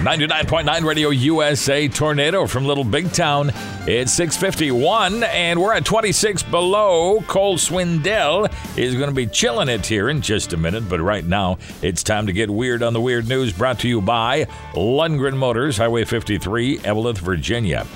99.9 Radio USA tornado from Little Big Town. It's 651 and we're at 26 below. Cole Swindell is going to be chilling it here in just a minute, but right now it's time to get weird on the weird news brought to you by Lundgren Motors, Highway 53, Eveleth, Virginia.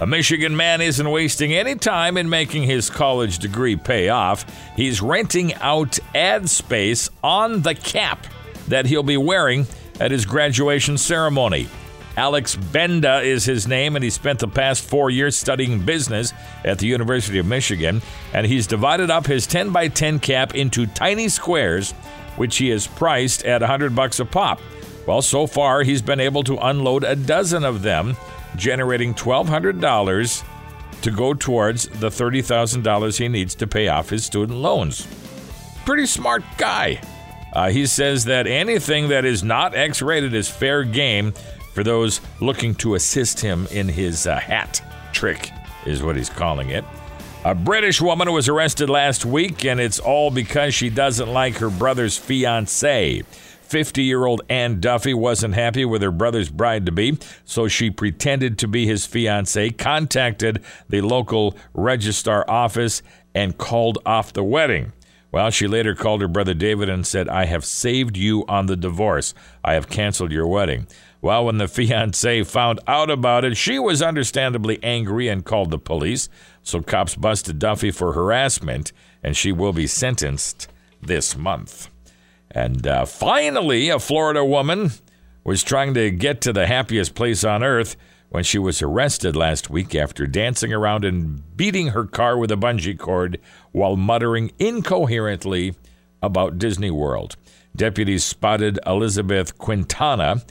A Michigan man isn't wasting any time in making his college degree pay off. He's renting out ad space on the cap that he'll be wearing at his graduation ceremony. Alex Benda is his name, and he spent the past four years studying business at the University of Michigan. And he's divided up his 10 by 10 cap into tiny squares, which he has priced at 100 bucks a pop. Well, so far he's been able to unload a dozen of them, generating $1,200 to go towards the $30,000 he needs to pay off his student loans. Pretty smart guy. Uh, he says that anything that is not X rated is fair game for those looking to assist him in his uh, hat trick, is what he's calling it. A British woman was arrested last week, and it's all because she doesn't like her brother's fiance. 50 year old Ann Duffy wasn't happy with her brother's bride to be, so she pretended to be his fiance, contacted the local registrar office, and called off the wedding. Well, she later called her brother David and said, I have saved you on the divorce. I have canceled your wedding. Well, when the fiancee found out about it, she was understandably angry and called the police. So cops busted Duffy for harassment, and she will be sentenced this month. And uh, finally, a Florida woman was trying to get to the happiest place on earth when she was arrested last week after dancing around and beating her car with a bungee cord while muttering incoherently about Disney World. Deputies spotted Elizabeth Quintana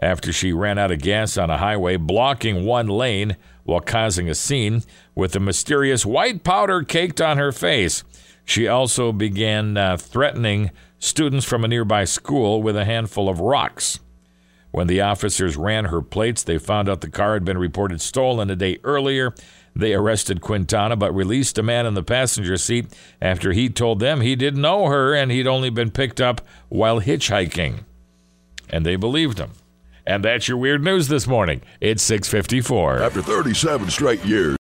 after she ran out of gas on a highway, blocking one lane while causing a scene with a mysterious white powder caked on her face. She also began uh, threatening students from a nearby school with a handful of rocks. When the officers ran her plates, they found out the car had been reported stolen a day earlier. They arrested Quintana but released a man in the passenger seat after he told them he didn't know her and he'd only been picked up while hitchhiking. And they believed him. And that's your weird news this morning. It's 654. After 37 straight years,